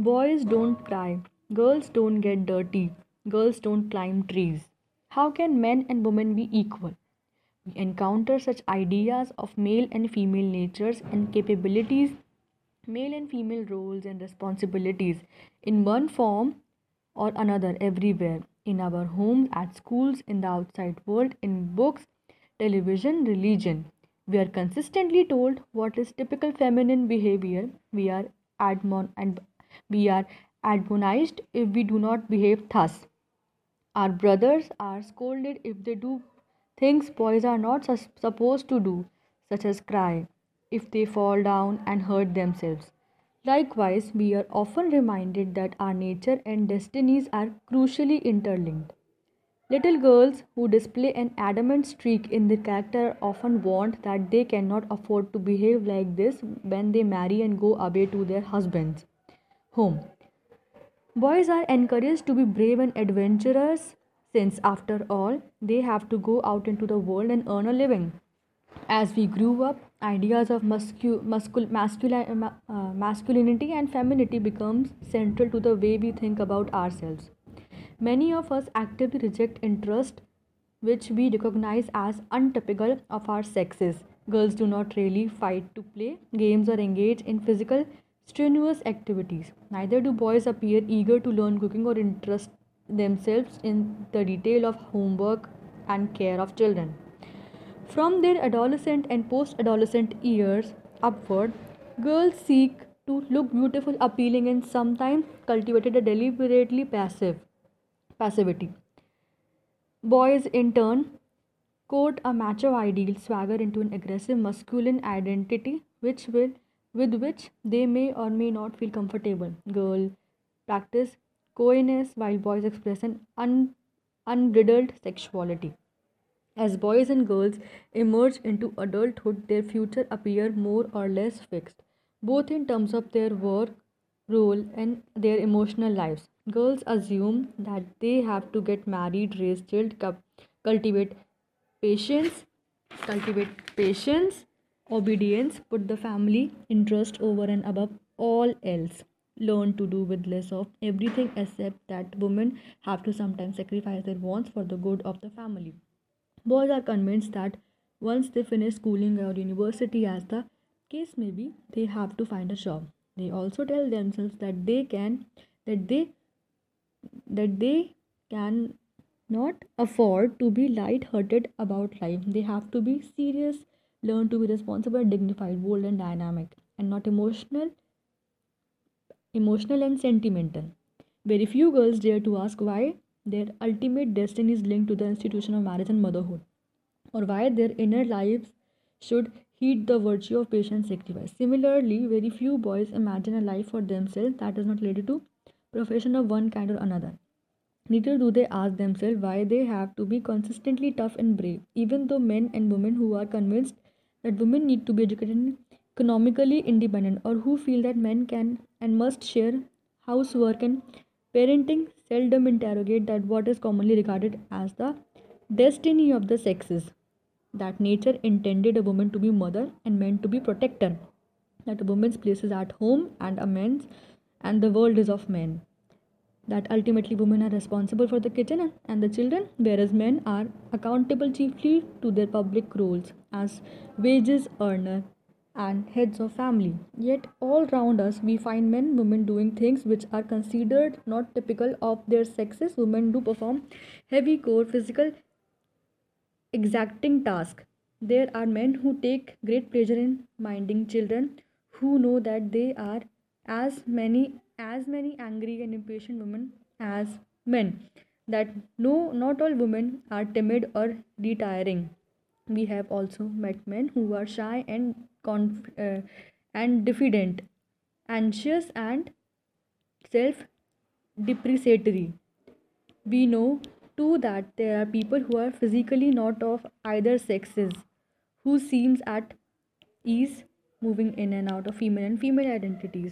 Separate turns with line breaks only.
Boys don't cry, girls don't get dirty, girls don't climb trees. How can men and women be equal? We encounter such ideas of male and female natures and capabilities, male and female roles and responsibilities in one form or another everywhere in our homes, at schools, in the outside world, in books, television, religion. We are consistently told what is typical feminine behavior. We are admon and we are admonished if we do not behave thus. Our brothers are scolded if they do things boys are not sus- supposed to do, such as cry, if they fall down and hurt themselves. Likewise, we are often reminded that our nature and destinies are crucially interlinked. Little girls who display an adamant streak in their character are often warned that they cannot afford to behave like this when they marry and go away to their husbands' home. Boys are encouraged to be brave and adventurous since, after all, they have to go out into the world and earn a living. As we grew up, ideas of muscu- muscul- masculi- ma- uh, masculinity and femininity becomes central to the way we think about ourselves. Many of us actively reject interests which we recognize as untypical of our sexes. Girls do not really fight to play games or engage in physical strenuous activities. Neither do boys appear eager to learn cooking or interest themselves in the detail of homework and care of children. From their adolescent and post adolescent years upward, girls seek to look beautiful, appealing, and sometimes cultivated a deliberately passive passivity. Boys, in turn, court a macho ideal swagger into an aggressive masculine identity which will with which they may or may not feel comfortable. Girl practice coyness while boys express an un, unbridled sexuality. As boys and girls emerge into adulthood, their future appear more or less fixed, both in terms of their work role and their emotional lives. Girls assume that they have to get married, raise children, cultivate patience, cultivate patience, obedience, put the family interest over and above all else. Learn to do with less of everything except that women have to sometimes sacrifice their wants for the good of the family. Boys are convinced that once they finish schooling or university, as the case may be, they have to find a job. They also tell themselves that they can, that they, that they can not afford to be light-hearted about life. They have to be serious, learn to be responsible, dignified, bold, and dynamic, and not emotional, emotional and sentimental. Very few girls dare to ask why their ultimate destiny is linked to the institution of marriage and motherhood, or why their inner lives should heed the virtue of patient sacrifice. Similarly, very few boys imagine a life for themselves that is not related to profession of one kind or another. Neither do they ask themselves why they have to be consistently tough and brave, even though men and women who are convinced that women need to be educated and economically independent or who feel that men can and must share housework and parenting seldom interrogate that what is commonly regarded as the destiny of the sexes that nature intended a woman to be mother and men to be protector that a woman's place is at home and a man's and the world is of men that ultimately women are responsible for the kitchen and the children, whereas men are accountable chiefly to their public roles as wages earner and heads of family. Yet, all round us, we find men women doing things which are considered not typical of their sexes. Women do perform heavy core physical exacting tasks. There are men who take great pleasure in minding children who know that they are as many as many angry and impatient women as men that no not all women are timid or retiring. We have also met men who are shy and conf- uh, and diffident anxious and self depreciatory we know too that there are people who are physically not of either sexes who seems at ease moving in and out of female and female identities